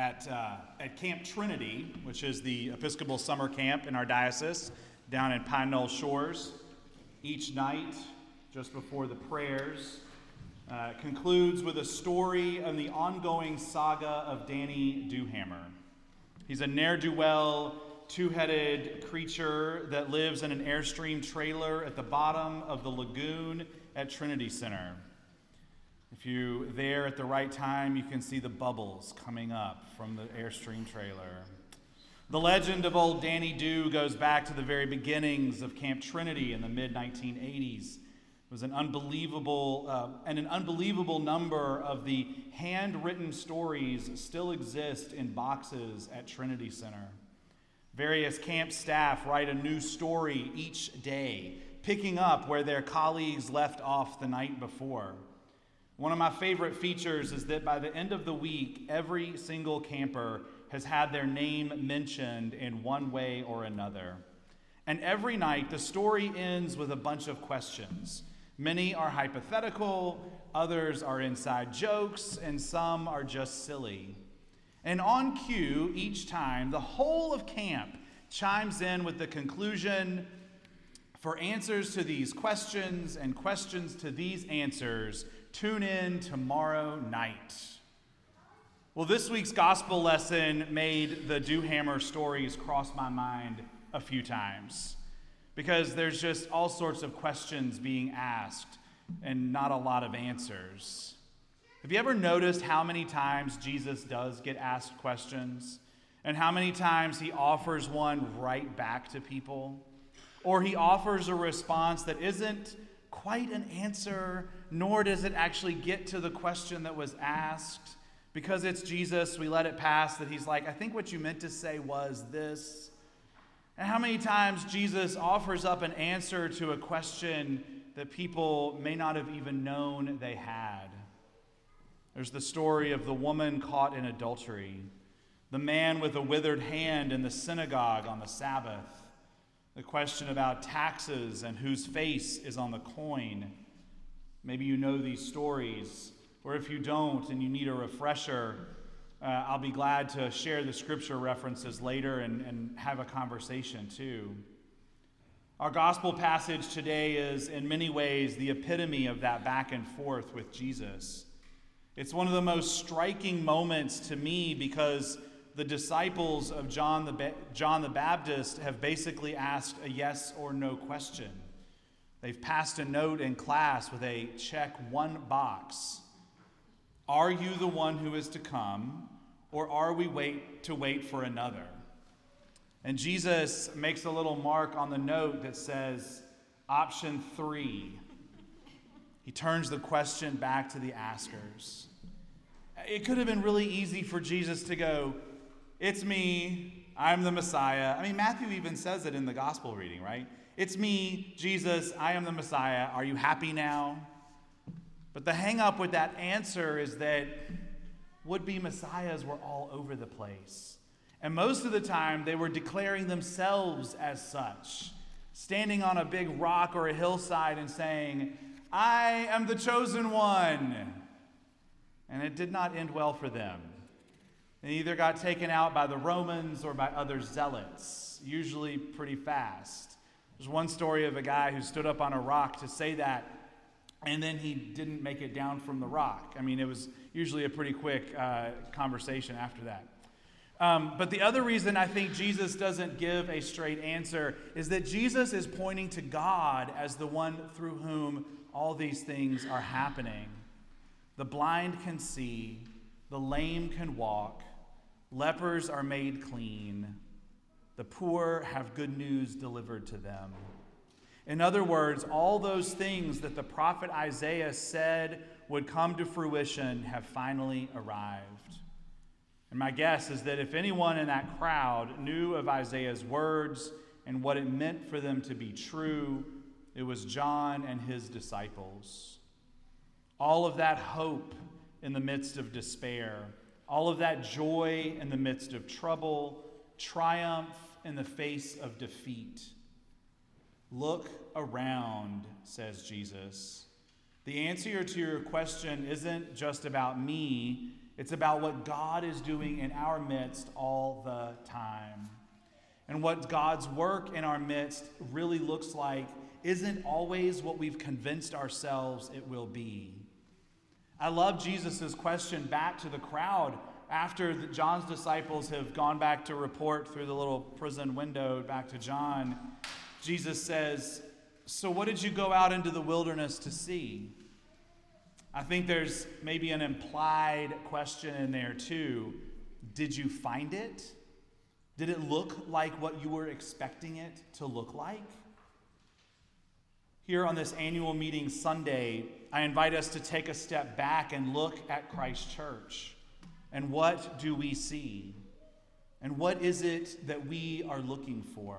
at, uh, at Camp Trinity, which is the Episcopal summer camp in our diocese down in Pine Knoll Shores. Each night, just before the prayers, uh, concludes with a story of the ongoing saga of Danny Dewhammer. He's a ne'er do well, two headed creature that lives in an Airstream trailer at the bottom of the lagoon at Trinity Center. If you're there at the right time, you can see the bubbles coming up from the Airstream trailer. The legend of old Danny Dew goes back to the very beginnings of Camp Trinity in the mid 1980s It was an unbelievable uh, and an unbelievable number of the handwritten stories still exist in boxes at Trinity Center. Various camp staff write a new story each day, picking up where their colleagues left off the night before. One of my favorite features is that by the end of the week, every single camper has had their name mentioned in one way or another. And every night, the story ends with a bunch of questions. Many are hypothetical, others are inside jokes, and some are just silly. And on cue, each time, the whole of camp chimes in with the conclusion for answers to these questions and questions to these answers, tune in tomorrow night. Well, this week's gospel lesson made the Dewhammer stories cross my mind a few times because there's just all sorts of questions being asked and not a lot of answers. Have you ever noticed how many times Jesus does get asked questions and how many times he offers one right back to people? Or he offers a response that isn't quite an answer, nor does it actually get to the question that was asked. Because it's Jesus, we let it pass that he's like, I think what you meant to say was this. And how many times Jesus offers up an answer to a question that people may not have even known they had? There's the story of the woman caught in adultery, the man with a withered hand in the synagogue on the Sabbath, the question about taxes and whose face is on the coin. Maybe you know these stories, or if you don't and you need a refresher, uh, I'll be glad to share the scripture references later and, and have a conversation too. Our gospel passage today is, in many ways, the epitome of that back and forth with Jesus. It's one of the most striking moments to me because the disciples of John the, ba- John the Baptist have basically asked a yes or no question. They've passed a note in class with a check one box. Are you the one who is to come, or are we wait to wait for another? And Jesus makes a little mark on the note that says option 3. He turns the question back to the askers. It could have been really easy for Jesus to go, It's me, I'm the Messiah. I mean, Matthew even says it in the gospel reading, right? It's me, Jesus, I am the Messiah. Are you happy now? But the hang up with that answer is that would be messiahs were all over the place. And most of the time, they were declaring themselves as such, standing on a big rock or a hillside and saying, I am the chosen one. And it did not end well for them. They either got taken out by the Romans or by other zealots, usually pretty fast. There's one story of a guy who stood up on a rock to say that and then he didn't make it down from the rock. I mean, it was usually a pretty quick uh, conversation after that. Um, but the other reason I think Jesus doesn't give a straight answer is that Jesus is pointing to God as the one through whom all these things are happening. The blind can see, the lame can walk, lepers are made clean, the poor have good news delivered to them. In other words, all those things that the prophet Isaiah said would come to fruition have finally arrived. And my guess is that if anyone in that crowd knew of Isaiah's words and what it meant for them to be true, it was John and his disciples. All of that hope in the midst of despair, all of that joy in the midst of trouble, triumph in the face of defeat. Look around, says Jesus. The answer to your question isn't just about me, It's about what God is doing in our midst all the time. And what God's work in our midst really looks like isn't always what we've convinced ourselves it will be. I love Jesus' question back to the crowd after the, John's disciples have gone back to report through the little prison window back to John. Jesus says, So, what did you go out into the wilderness to see? I think there's maybe an implied question in there too. Did you find it? Did it look like what you were expecting it to look like? Here on this annual meeting Sunday, I invite us to take a step back and look at Christ Church. And what do we see? And what is it that we are looking for?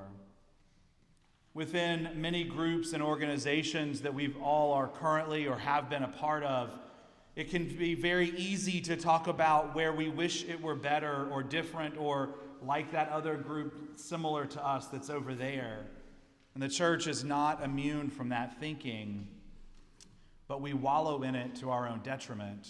Within many groups and organizations that we've all are currently or have been a part of, it can be very easy to talk about where we wish it were better or different or like that other group similar to us that's over there. And the church is not immune from that thinking, but we wallow in it to our own detriment.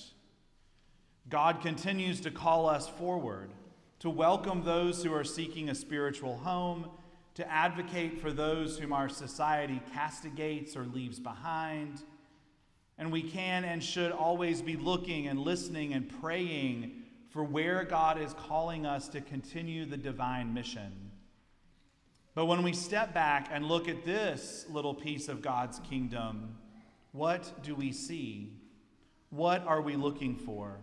God continues to call us forward, to welcome those who are seeking a spiritual home to advocate for those whom our society castigates or leaves behind. And we can and should always be looking and listening and praying for where God is calling us to continue the divine mission. But when we step back and look at this little piece of God's kingdom, what do we see? What are we looking for?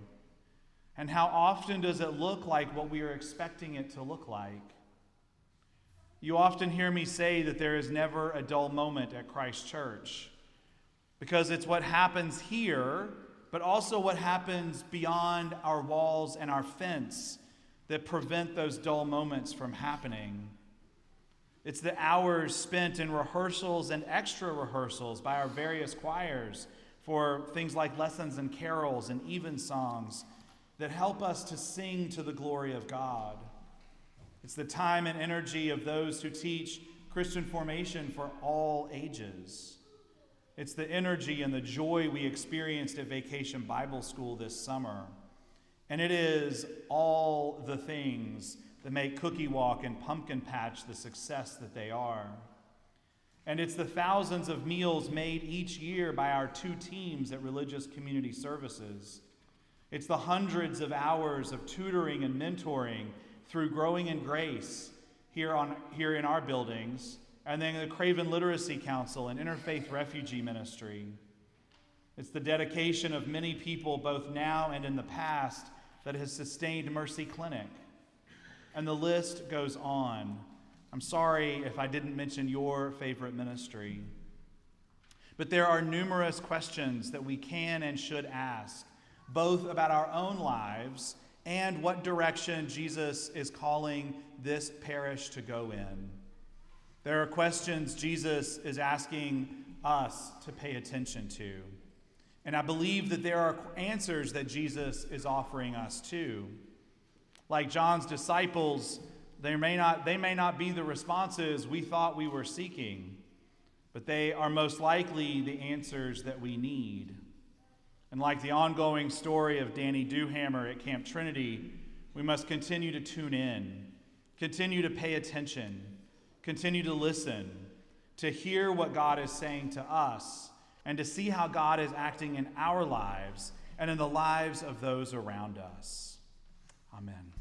And how often does it look like what we are expecting it to look like? You often hear me say that there is never a dull moment at Christ Church because it's what happens here, but also what happens beyond our walls and our fence that prevent those dull moments from happening. It's the hours spent in rehearsals and extra rehearsals by our various choirs for things like lessons and carols and evensongs that help us to sing to the glory of God. It's the time and energy of those who teach Christian formation for all ages. It's the energy and the joy we experienced at Vacation Bible School this summer. And it is all the things that make Cookie Walk and Pumpkin Patch the success that they are. And it's the thousands of meals made each year by our two teams at Religious Community Services. It's the hundreds of hours of tutoring and mentoring through Growing in Grace here, on, here in our buildings, and then the Craven Literacy Council and Interfaith Refugee Ministry. It's the dedication of many people, both now and in the past, that has sustained Mercy Clinic. And the list goes on. I'm sorry if I didn't mention your favorite ministry. But there are numerous questions that we can and should ask, both about our own lives and what direction Jesus is calling this parish to go in. There are questions Jesus is asking us to pay attention to. And I believe that there are answers that Jesus is offering us too. Like John's disciples, they may not, they may not be the responses we thought we were seeking, but they are most likely the answers that we need. And like the ongoing story of Danny Dewhammer at Camp Trinity, we must continue to tune in, continue to pay attention, continue to listen, to hear what God is saying to us, and to see how God is acting in our lives and in the lives of those around us. Amen.